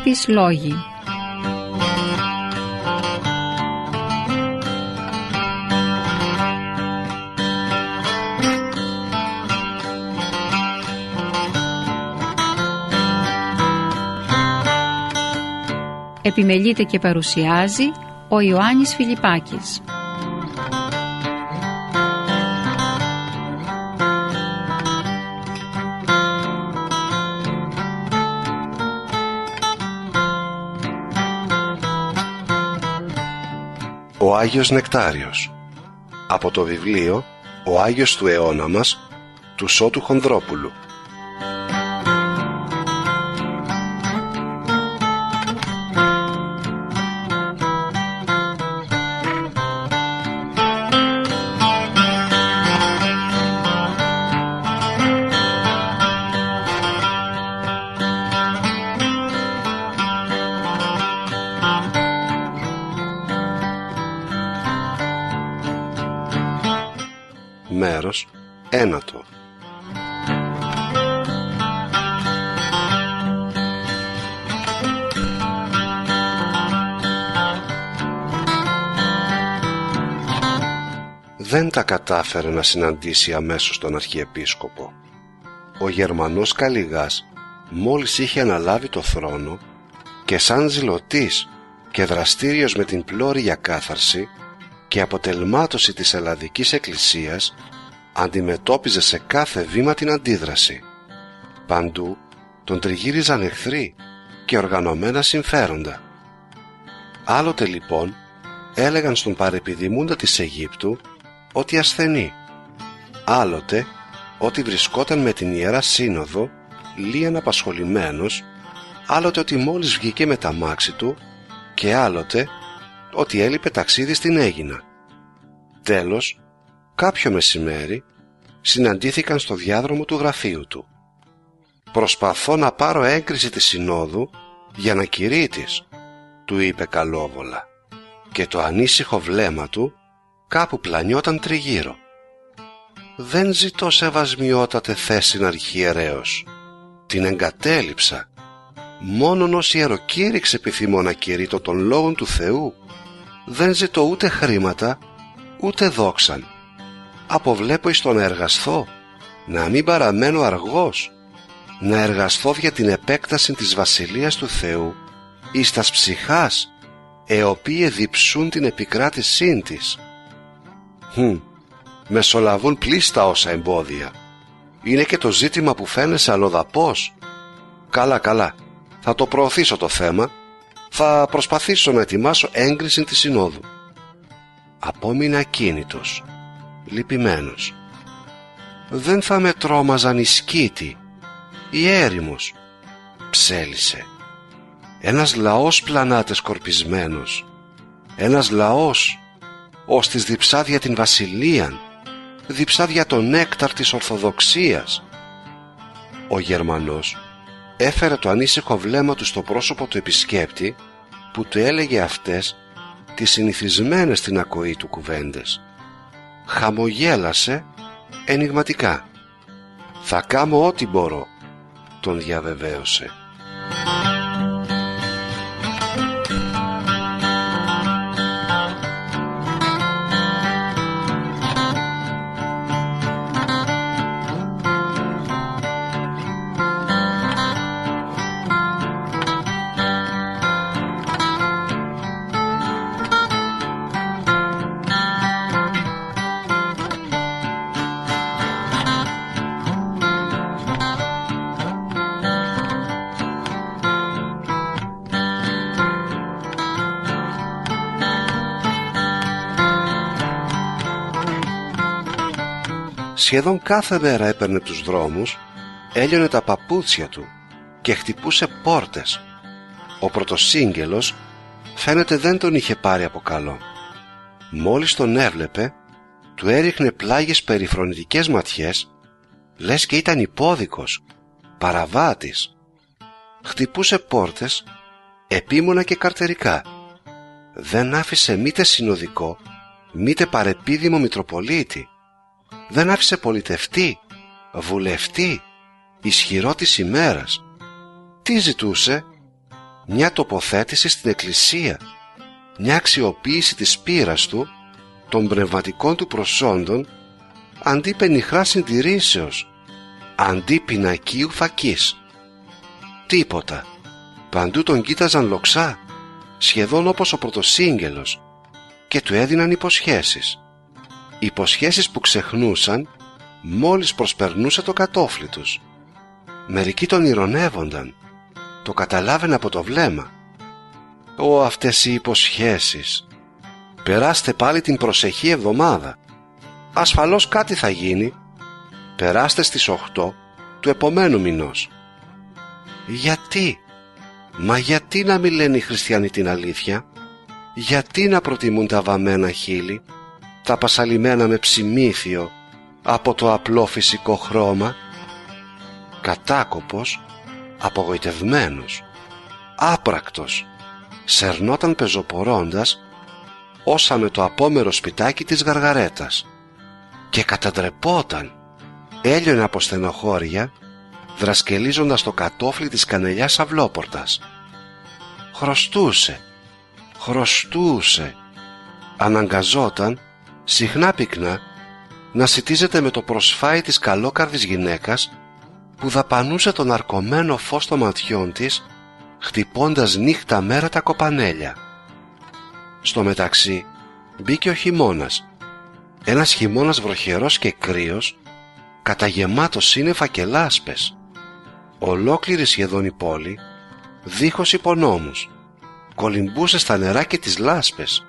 Αγάπης λόγοι Επιμελείται και παρουσιάζει ο Ιωάννης Φιλιππάκης. Ο Άγιος Νεκτάριος. Από το βιβλίο «Ο Άγιος του αιώνα μας» του Σώτου Χονδρόπουλου ένατο Δεν τα κατάφερε να συναντήσει αμέσως τον Αρχιεπίσκοπο. Ο Γερμανός Καλιγάς μόλις είχε αναλάβει το θρόνο και σαν ζηλωτής και δραστήριος με την πλώρη για κάθαρση και αποτελμάτωση της Ελλαδικής Εκκλησίας αντιμετώπιζε σε κάθε βήμα την αντίδραση. Παντού τον τριγύριζαν εχθροί και οργανωμένα συμφέροντα. Άλλοτε λοιπόν έλεγαν στον παρεπιδημούντα της Αιγύπτου ότι ασθενεί. Άλλοτε ότι βρισκόταν με την Ιερά Σύνοδο λίαν απασχολημένος, άλλοτε ότι μόλις βγήκε με τα μάξι του και άλλοτε ότι έλειπε ταξίδι στην Έγινα. Τέλος, κάποιο μεσημέρι συναντήθηκαν στο διάδρομο του γραφείου του. «Προσπαθώ να πάρω έγκριση της Συνόδου για να κηρύττεις», του είπε καλόβολα και το ανήσυχο βλέμμα του κάπου πλανιόταν τριγύρω. «Δεν ζητώ σεβασμιότατε θέση αρχιερέως. Την εγκατέλειψα. Μόνον ως ιεροκήρυξ επιθυμώ να κηρύττω των λόγων του Θεού. Δεν ζητώ ούτε χρήματα, ούτε δόξαν. Αποβλέπω εις το να εργαστώ, να μην παραμένω αργός, να εργαστώ για την επέκταση της Βασιλείας του Θεού εις τας ψυχάς, εοπίε διψούν την επικράτησή της. Χμ, μεσολαβούν πλήστα όσα εμπόδια. Είναι και το ζήτημα που φαίνεσαι αλλοδαπός. Καλά, καλά, θα το προωθήσω το θέμα. Θα προσπαθήσω να ετοιμάσω έγκριση της Συνόδου απόμεινε ακίνητος, λυπημένος. Δεν θα με τρόμαζαν οι σκήτη, η έρημος, ψέλισε. Ένας λαός πλανάται σκορπισμένος, ένας λαός, ως της διψάδια την βασιλείαν, διψάδια τον νέκταρ της Ορθοδοξίας. Ο Γερμανός έφερε το ανήσυχο βλέμμα του στο πρόσωπο του επισκέπτη που του έλεγε αυτές τις συνηθισμένες στην ακοή του κουβέντες. Χαμογέλασε ενηγματικά. «Θα κάνω ό,τι μπορώ», τον διαβεβαίωσε. Σχεδόν κάθε μέρα έπαιρνε τους δρόμους, έλειωνε τα παπούτσια του και χτυπούσε πόρτες. Ο πρωτοσύγγελος φαίνεται δεν τον είχε πάρει από καλό. Μόλις τον έβλεπε, του έριχνε πλάγιες περιφρονητικές ματιές, λες και ήταν υπόδικος, παραβάτης. Χτυπούσε πόρτες, επίμονα και καρτερικά. Δεν άφησε μήτε συνοδικό, μήτε παρεπίδημο Μητροπολίτη δεν άφησε πολιτευτή, βουλευτή, ισχυρό της ημέρας. Τι ζητούσε, μια τοποθέτηση στην εκκλησία, μια αξιοποίηση της πείρας του, των πνευματικών του προσόντων, αντί πενιχρά συντηρήσεως, αντί πινακίου φακής. Τίποτα. Παντού τον κοίταζαν λοξά, σχεδόν όπως ο πρωτοσύγγελος, και του έδιναν υποσχέσεις. Υποσχέσεις που ξεχνούσαν μόλις προσπερνούσε το κατόφλι τους. Μερικοί τον ηρωνεύονταν, το καταλάβαινε από το βλέμμα. Ω αυτές οι υποσχέσεις. Περάστε πάλι την προσεχή εβδομάδα. Ασφαλώς κάτι θα γίνει. Περάστε στις 8 του επομένου μηνός. Γιατί, μα γιατί να μην λένε οι χριστιανοί την αλήθεια, γιατί να προτιμούν τα βαμμένα χείλη, τα πασαλιμένα με ψημίθιο από το απλό φυσικό χρώμα, κατάκοπος, απογοητευμένος, άπρακτος, σερνόταν πεζοπορώντας όσα με το απόμερο σπιτάκι της γαργαρέτας και καταντρεπόταν, έλειωνε από στενοχώρια δρασκελίζοντας το κατόφλι της κανελιάς αυλόπορτας. Χρωστούσε, χρωστούσε, αναγκαζόταν συχνά πυκνά να σιτίζεται με το προσφάι της καλόκαρδης γυναίκας που δαπανούσε τον αρκωμένο φως των ματιών της χτυπώντας νύχτα μέρα τα κοπανέλια. Στο μεταξύ μπήκε ο χειμώνας. Ένας χειμώνας βροχερός και κρύος καταγεμάτος σύννεφα και λάσπες ολόκληρη σχεδόν η πόλη, δίχως υπονόμους, κολυμπούσε στα νερά και τις λάσπες.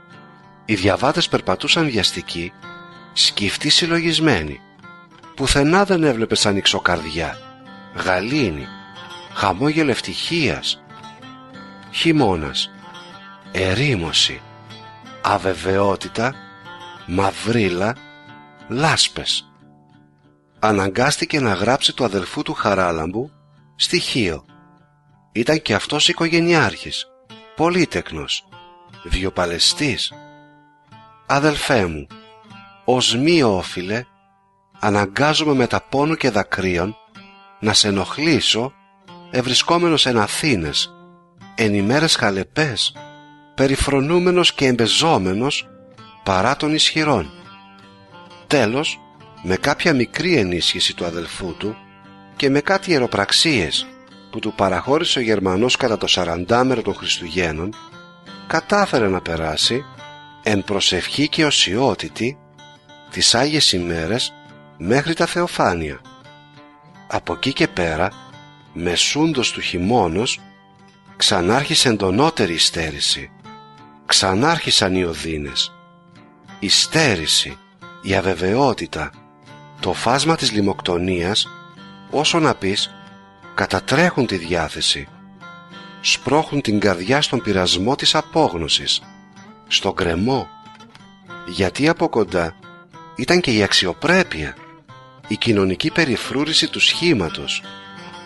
Οι διαβάτες περπατούσαν βιαστικοί, σκυφτοί συλλογισμένοι. Πουθενά δεν έβλεπες ανοίξοκαρδιά, γαλήνη, χαμόγελο ευτυχίας. Χειμώνας, ερήμωση, αβεβαιότητα, μαυρίλα, λάσπες. Αναγκάστηκε να γράψει του αδελφού του Χαράλαμπου στοιχείο. Ήταν και αυτός οικογενειάρχης, πολύτεκνος, βιοπαλαιστής. Αδελφέ μου, ως μη όφιλε, αναγκάζομαι με τα πόνου και δακρύων να σε ενοχλήσω ευρισκόμενος εν Αθήνες, εν ημέρες χαλεπές, περιφρονούμενος και εμπεζόμενος παρά των ισχυρών. Τέλος, με κάποια μικρή ενίσχυση του αδελφού του, και με κάτι αεροπραξίες που του παραχώρησε ο Γερμανός κατά το σαραντάμερο των Χριστουγέννων κατάφερε να περάσει εν προσευχή και οσιότητη τις Άγιες ημέρες μέχρι τα Θεοφάνεια. Από εκεί και πέρα, μεσούντος του χειμώνος, ξανάρχισε εντονότερη στέρηση. Ξανάρχισαν οι οδύνες. Η στέρηση, η αβεβαιότητα, το φάσμα της λιμοκτονίας όσο να πεις, κατατρέχουν τη διάθεση, σπρώχουν την καρδιά στον πειρασμό της απόγνωσης, στον κρεμό, γιατί από κοντά ήταν και η αξιοπρέπεια, η κοινωνική περιφρούρηση του σχήματος,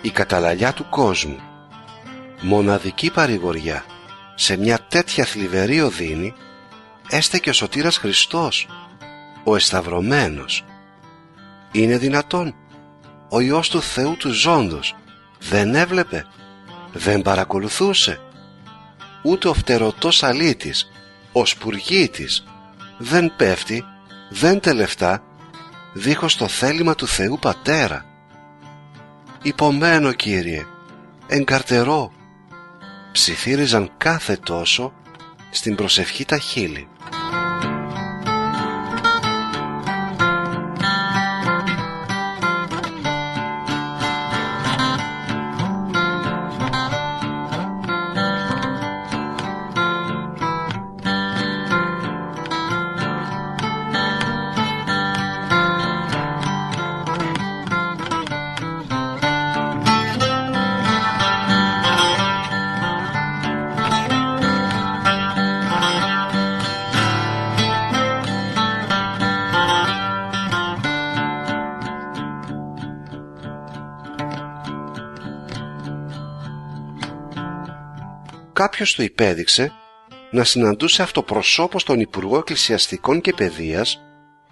η καταλαλιά του κόσμου. Μοναδική παρηγοριά σε μια τέτοια θλιβερή οδύνη έστεκε ο Σωτήρας Χριστός, ο εσταυρωμένος. Είναι δυνατόν; Ο Υιός του Θεού του ζώντος δεν έβλεπε, δεν παρακολουθούσε. Ούτε ο φτερωτός αλήτης, ο σπουργίτης, δεν πέφτει, δεν τελευτά, δίχως το θέλημα του Θεού Πατέρα. Υπομένω Κύριε, εγκαρτερώ, ψιθύριζαν κάθε τόσο στην προσευχή τα χείλη. Κάποιος του υπέδειξε να συναντούσε αυτοπροσώπως τον Υπουργό Εκκλησιαστικών και Παιδείας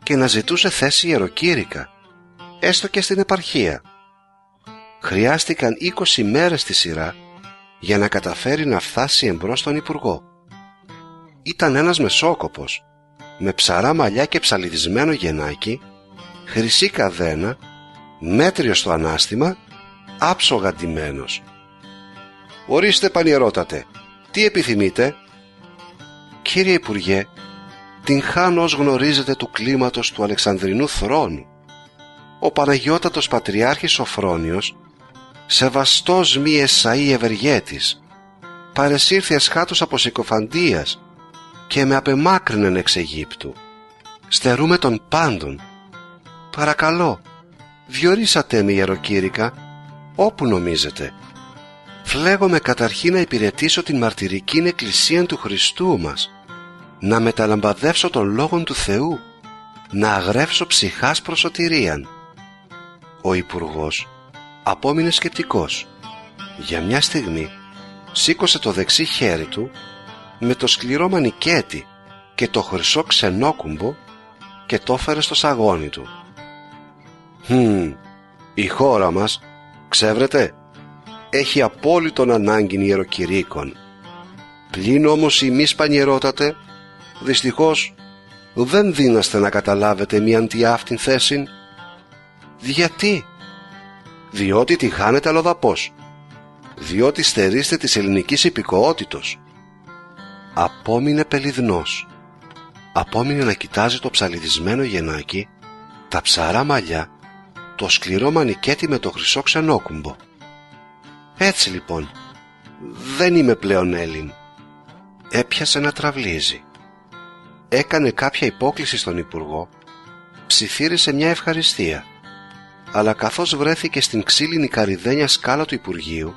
και να ζητούσε θέση ιεροκήρυκα, έστω και στην επαρχία. Χρειάστηκαν 20 μέρες στη σειρά για να καταφέρει να φτάσει εμπρός στον Υπουργό. Ήταν ένας μεσόκοπος, με ψαρά μαλλιά και ψαλιδισμένο γενάκι, χρυσή καδένα, μέτριο στο ανάστημα, άψογα ντυμένος. «Ορίστε πανιερότατε, τι επιθυμείτε» «Κύριε Υπουργέ, την χάνω ως γνωρίζετε του κλίματος του Αλεξανδρινού θρόνου. Ο Παναγιώτατος Πατριάρχης Σοφρόνιος, σεβαστός μη εσαΐ ευεργέτης, παρεσύρθη εσχάτως από συκοφαντίας και με απεμάκρυνεν εξ Αιγύπτου. Στερούμε τον πάντων. Παρακαλώ, διορίσατε με ιεροκήρυκα, όπου νομίζετε. Φλέγομαι καταρχήν να υπηρετήσω την μαρτυρική εκκλησία του Χριστού μας, να μεταλαμπαδεύσω τον Λόγον του Θεού, να αγρεύσω ψυχάς προσωτηρίαν. Ο υπουργός απόμεινε σκεπτικός. Για μια στιγμή σήκωσε το δεξί χέρι του με το σκληρό μανικέτι και το χρυσό ξενόκουμπο και το έφερε στο σαγόνι του. «Χμ, η χώρα μας, ξέρετε, έχει απόλυτον ανάγκη ιεροκηρύκων. Πλην όμως μη σπανιερότατε, δυστυχώς δεν δίναστε να καταλάβετε μια αυτήν θέση. Γιατί; Διότι τη χάνετε αλλοδαπός. Διότι στερείστε της ελληνικής υπηκοότητος. Απόμεινε πελιδνός. Απόμεινε να κοιτάζει το ψαλιδισμένο γενάκι, τα ψαρά μαλλιά, το σκληρό μανικέτι με το χρυσό ξενόκουμπο. Έτσι λοιπόν, δεν είμαι πλέον Έλλην. Έπιασε να τραυλίζει έκανε κάποια υπόκληση στον Υπουργό, ψιθύρισε μια ευχαριστία. Αλλά καθώς βρέθηκε στην ξύλινη καριδένια σκάλα του Υπουργείου,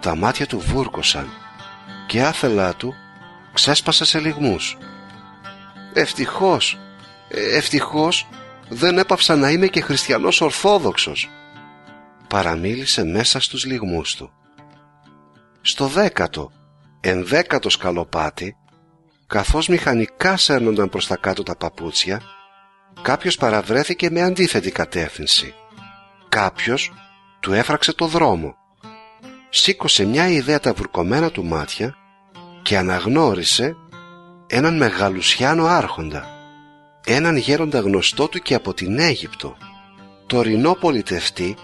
τα μάτια του βούρκωσαν και άθελά του ξέσπασε σε λιγμούς. Ευτυχώς, ε, ευτυχώς δεν έπαυσα να είμαι και χριστιανός ορθόδοξος. Παραμίλησε μέσα στους λιγμούς του. Στο δέκατο, ενδέκατο σκαλοπάτι, καθώς μηχανικά σέρνονταν προς τα κάτω τα παπούτσια, κάποιος παραβρέθηκε με αντίθετη κατεύθυνση. Κάποιος του έφραξε το δρόμο. Σήκωσε μια ιδέα τα βουρκωμένα του μάτια και αναγνώρισε έναν μεγαλουσιάνο άρχοντα, έναν γέροντα γνωστό του και από την Αίγυπτο, τωρινό πολιτευτή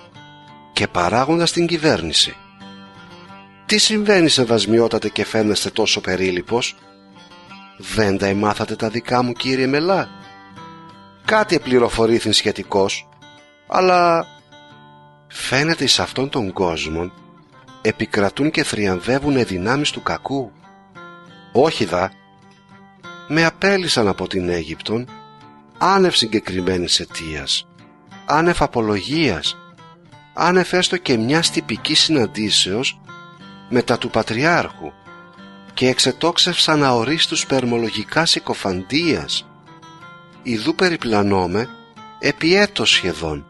και παράγοντας στην κυβέρνηση. «Τι συμβαίνει σε βασμιότατε και φαίνεστε τόσο περίλυπος» Δεν τα εμάθατε τα δικά μου κύριε Μελά. Κάτι επληροφορήθην σχετικός, αλλά φαίνεται σε αυτόν τον κόσμο επικρατούν και θριαμβεύουν δυνάμεις του κακού. Όχι δα, με απέλησαν από την Αίγυπτον άνευ συγκεκριμένης αιτίας, άνευ απολογίας, άνευ έστω και μιας τυπικής συναντήσεως μετά του Πατριάρχου και εξετόξευσαν αορίστους περμολογικά συκοφαντίας. Ιδού περιπλανώμε επί έτος σχεδόν,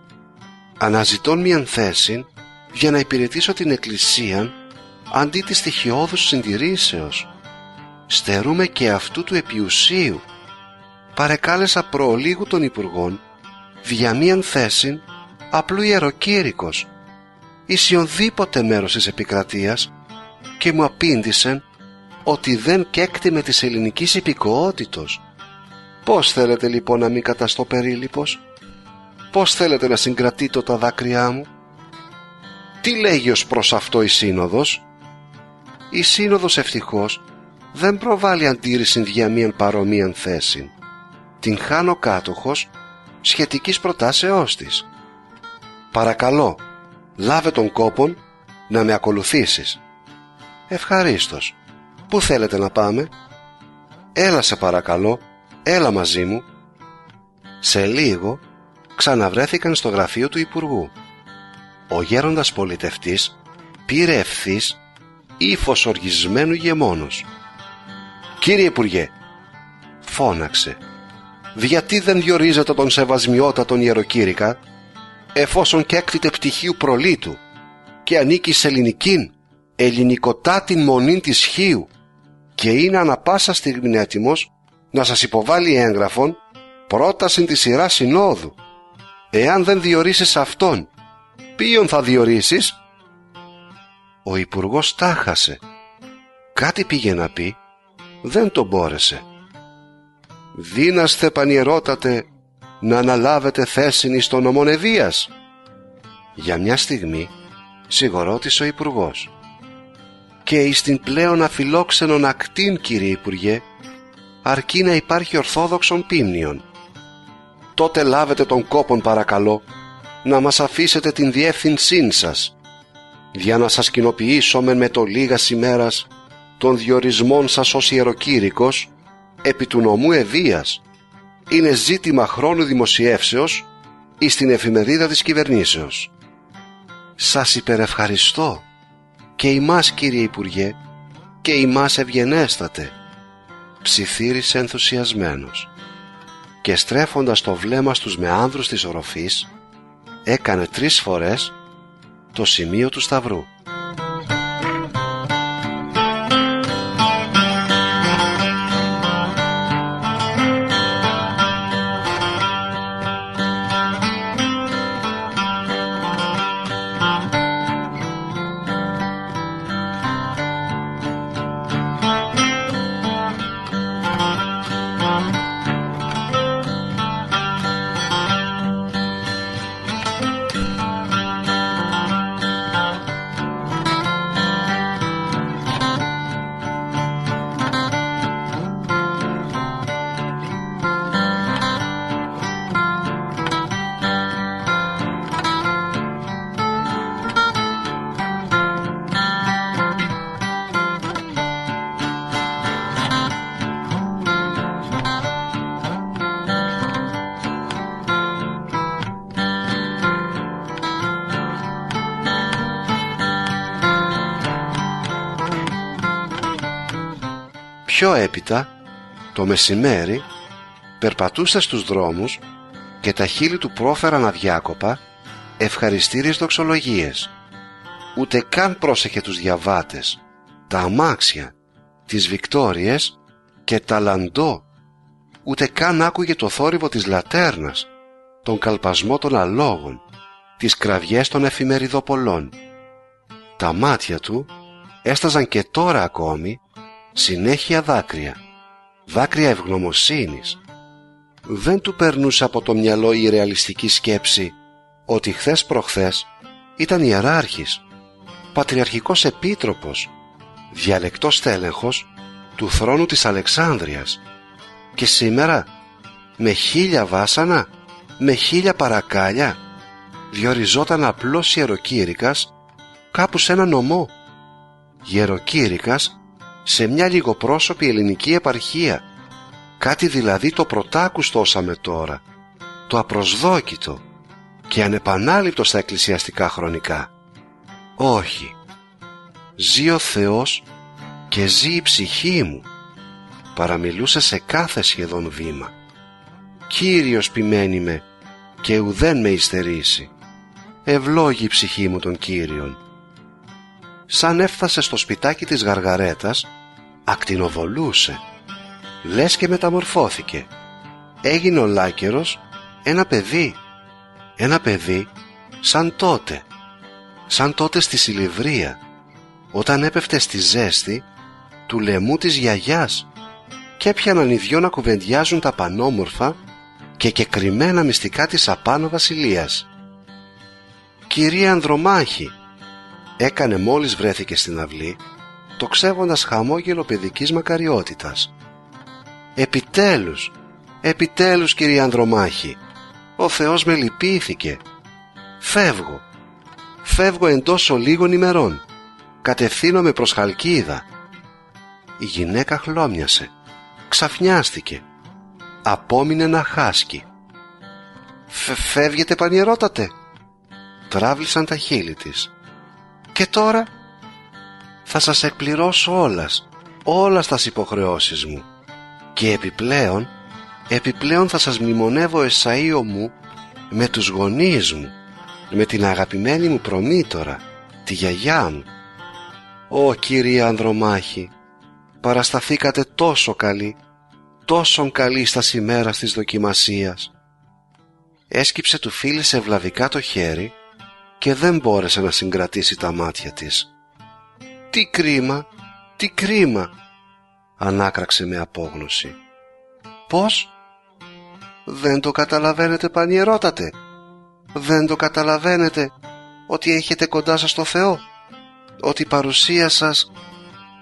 αναζητών μιαν θέση για να υπηρετήσω την Εκκλησία αντί της στοιχειώδους συντηρήσεως. Στερούμε και αυτού του επιουσίου. Παρεκάλεσα προλίγου των Υπουργών δια μίαν θέση απλού ιεροκήρυκος ή σε μέρος της επικρατείας και μου απήντησεν ότι δεν κέκτημε της ελληνικής υπηκοότητος. Πώς θέλετε λοιπόν να μην καταστώ περίλυπος; Πώς θέλετε να συγκρατείτε τα δάκρυά μου; Τι λέγει ως προς αυτό η Σύνοδος; Η Σύνοδος ευτυχώς δεν προβάλλει αντίρρηση για μίαν παρομοίαν θέση. Την χάνω κάτοχος σχετικής προτάσεώς της. Παρακαλώ, λάβε τον κόπον να με ακολουθήσεις. Ευχαρίστως. Πού θέλετε να πάμε; Έλα σε παρακαλώ, έλα μαζί μου. Σε λίγο ξαναβρέθηκαν στο γραφείο του Υπουργού. Ο γέροντας πολιτευτής πήρε ευθύς ύφος οργισμένου γεμόνος. «Κύριε Υπουργέ», φώναξε, «γιατί δεν διορίζετε τον σεβασμιότατον ιεροκήρυκα, εφόσον και έκτητε πτυχίου προλήτου και ανήκει σε ελληνικήν, ελληνικοτά την μονήν της χείου και είναι ανα πάσα στιγμή έτοιμος να σας υποβάλει έγγραφον πρόταση της σειράς συνόδου. Εάν δεν διορίσεις αυτόν, ποιον θα διορίσεις; Ο υπουργός τάχασε. Κάτι πήγε να πει, δεν το μπόρεσε. «Δίναστε πανιερότατε να αναλάβετε θέση στον ομονεδίας» Για μια στιγμή σιγορώτησε ο υπουργός. «Και εις την πλέον αφιλόξενον ακτίν, κύριε Υπουργέ, αρκεί να υπάρχει ορθόδοξον πίμνιον. Τότε λάβετε τον κόπον παρακαλώ να μας αφήσετε την διεύθυνσή σας για να σας κοινοποιήσουμε με το λίγας ημέρας των διορισμών σας ως ιεροκήρυκος επί του νομού Ευείας είναι ζήτημα χρόνου δημοσιεύσεως ή στην εφημερίδα της κυβερνήσεως. Σας υπερευχαριστώ και ημάς κύριε Υπουργέ και ημάς ευγενέστατε ψιθύρισε ενθουσιασμένος και στρέφοντας το βλέμμα στους μεάνδρους της οροφής έκανε τρεις φορές το σημείο του σταυρού. Πιο έπειτα, το μεσημέρι, περπατούσε στους δρόμους και τα χείλη του πρόφεραν αδιάκοπα ευχαριστήριες δοξολογίες. Ούτε καν πρόσεχε τους διαβάτες, τα αμάξια, τις βικτόριες και τα λαντό. Ούτε καν άκουγε το θόρυβο της λατέρνας, τον καλπασμό των αλόγων, τις κραυγές των εφημεριδοπολών. Τα μάτια του έσταζαν και τώρα ακόμη συνέχεια δάκρυα, δάκρυα ευγνωμοσύνης. Δεν του περνούσε από το μυαλό η ρεαλιστική σκέψη ότι χθες προχθές ήταν ιεράρχης, πατριαρχικός επίτροπος, διαλεκτός τέλεχος του θρόνου της Αλεξάνδρειας και σήμερα με χίλια βάσανα, με χίλια παρακάλια διοριζόταν απλός ιεροκήρυκας κάπου σε ένα νομό. Ιεροκήρυκας σε μια λιγοπρόσωπη ελληνική επαρχία. Κάτι δηλαδή το πρωτάκουστο όσαμε τώρα, το απροσδόκητο και ανεπανάληπτο στα εκκλησιαστικά χρονικά. Όχι, ζει ο Θεός και ζει η ψυχή μου, παραμιλούσε σε κάθε σχεδόν βήμα. Κύριος ποιμένη με και ουδέν με υστερήσει. Ευλόγη η ψυχή μου τον Κύριον σαν έφτασε στο σπιτάκι της γαργαρέτας, ακτινοβολούσε. Λες και μεταμορφώθηκε. Έγινε ο Λάκερος ένα παιδί. Ένα παιδί σαν τότε. Σαν τότε στη Σιλιβρία, όταν έπεφτε στη ζέστη του λαιμού της γιαγιάς και έπιαναν οι δυο να κουβεντιάζουν τα πανόμορφα και κεκριμένα μυστικά της απάνω βασιλείας. «Κυρία Ανδρομάχη», έκανε μόλις βρέθηκε στην αυλή το ξέβοντας χαμόγελο παιδικής μακαριότητας. «Επιτέλους, επιτέλους κύριε Ανδρομάχη, ο Θεός με λυπήθηκε. Φεύγω, φεύγω εντός λίγων ημερών, κατευθύνομαι προς Χαλκίδα». Η γυναίκα χλώμιασε, ξαφνιάστηκε, απόμεινε να χάσκει. «Φεύγετε πανιερότατε» τράβλησαν τα χείλη της. Και τώρα θα σας εκπληρώσω όλας, όλας στα υποχρεώσεις μου. Και επιπλέον, επιπλέον θα σας μνημονεύω εσαΐο μου με τους γονείς μου, με την αγαπημένη μου προμήτωρα, τη γιαγιά μου. Ω κύριε Ανδρομάχη, παρασταθήκατε τόσο καλή, τόσον καλή στα σημέρα της δοκιμασίας. Έσκυψε του φίλησε ευλαβικά το χέρι και δεν μπόρεσε να συγκρατήσει τα μάτια της. Τι κρίμα, τι κρίμα, ανάκραξε με απόγνωση. Πώς; Δεν το καταλαβαίνετε πανιερότατε. Δεν το καταλαβαίνετε ότι έχετε κοντά σας το Θεό. Ότι η παρουσία σας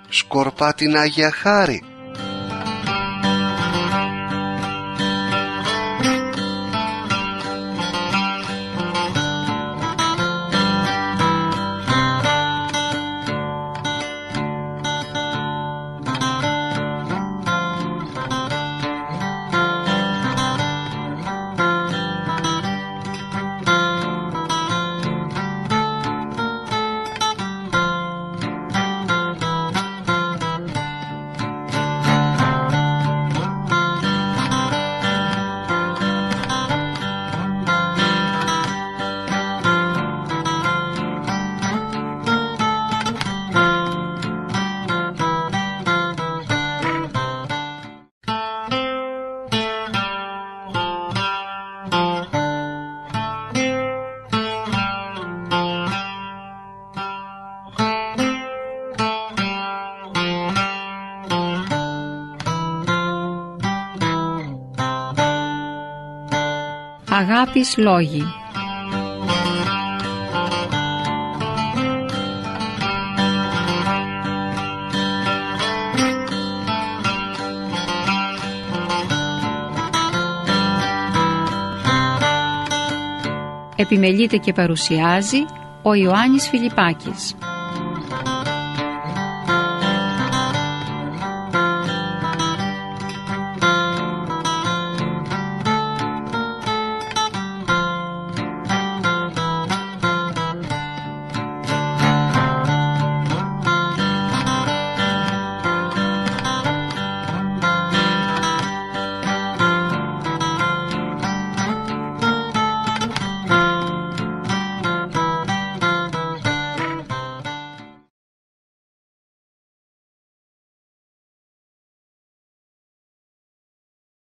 σκορπά την Άγια Χάρη. Αγάπης λόγοι Επιμελείται και παρουσιάζει ο Ιωάννης Φιλιππάκης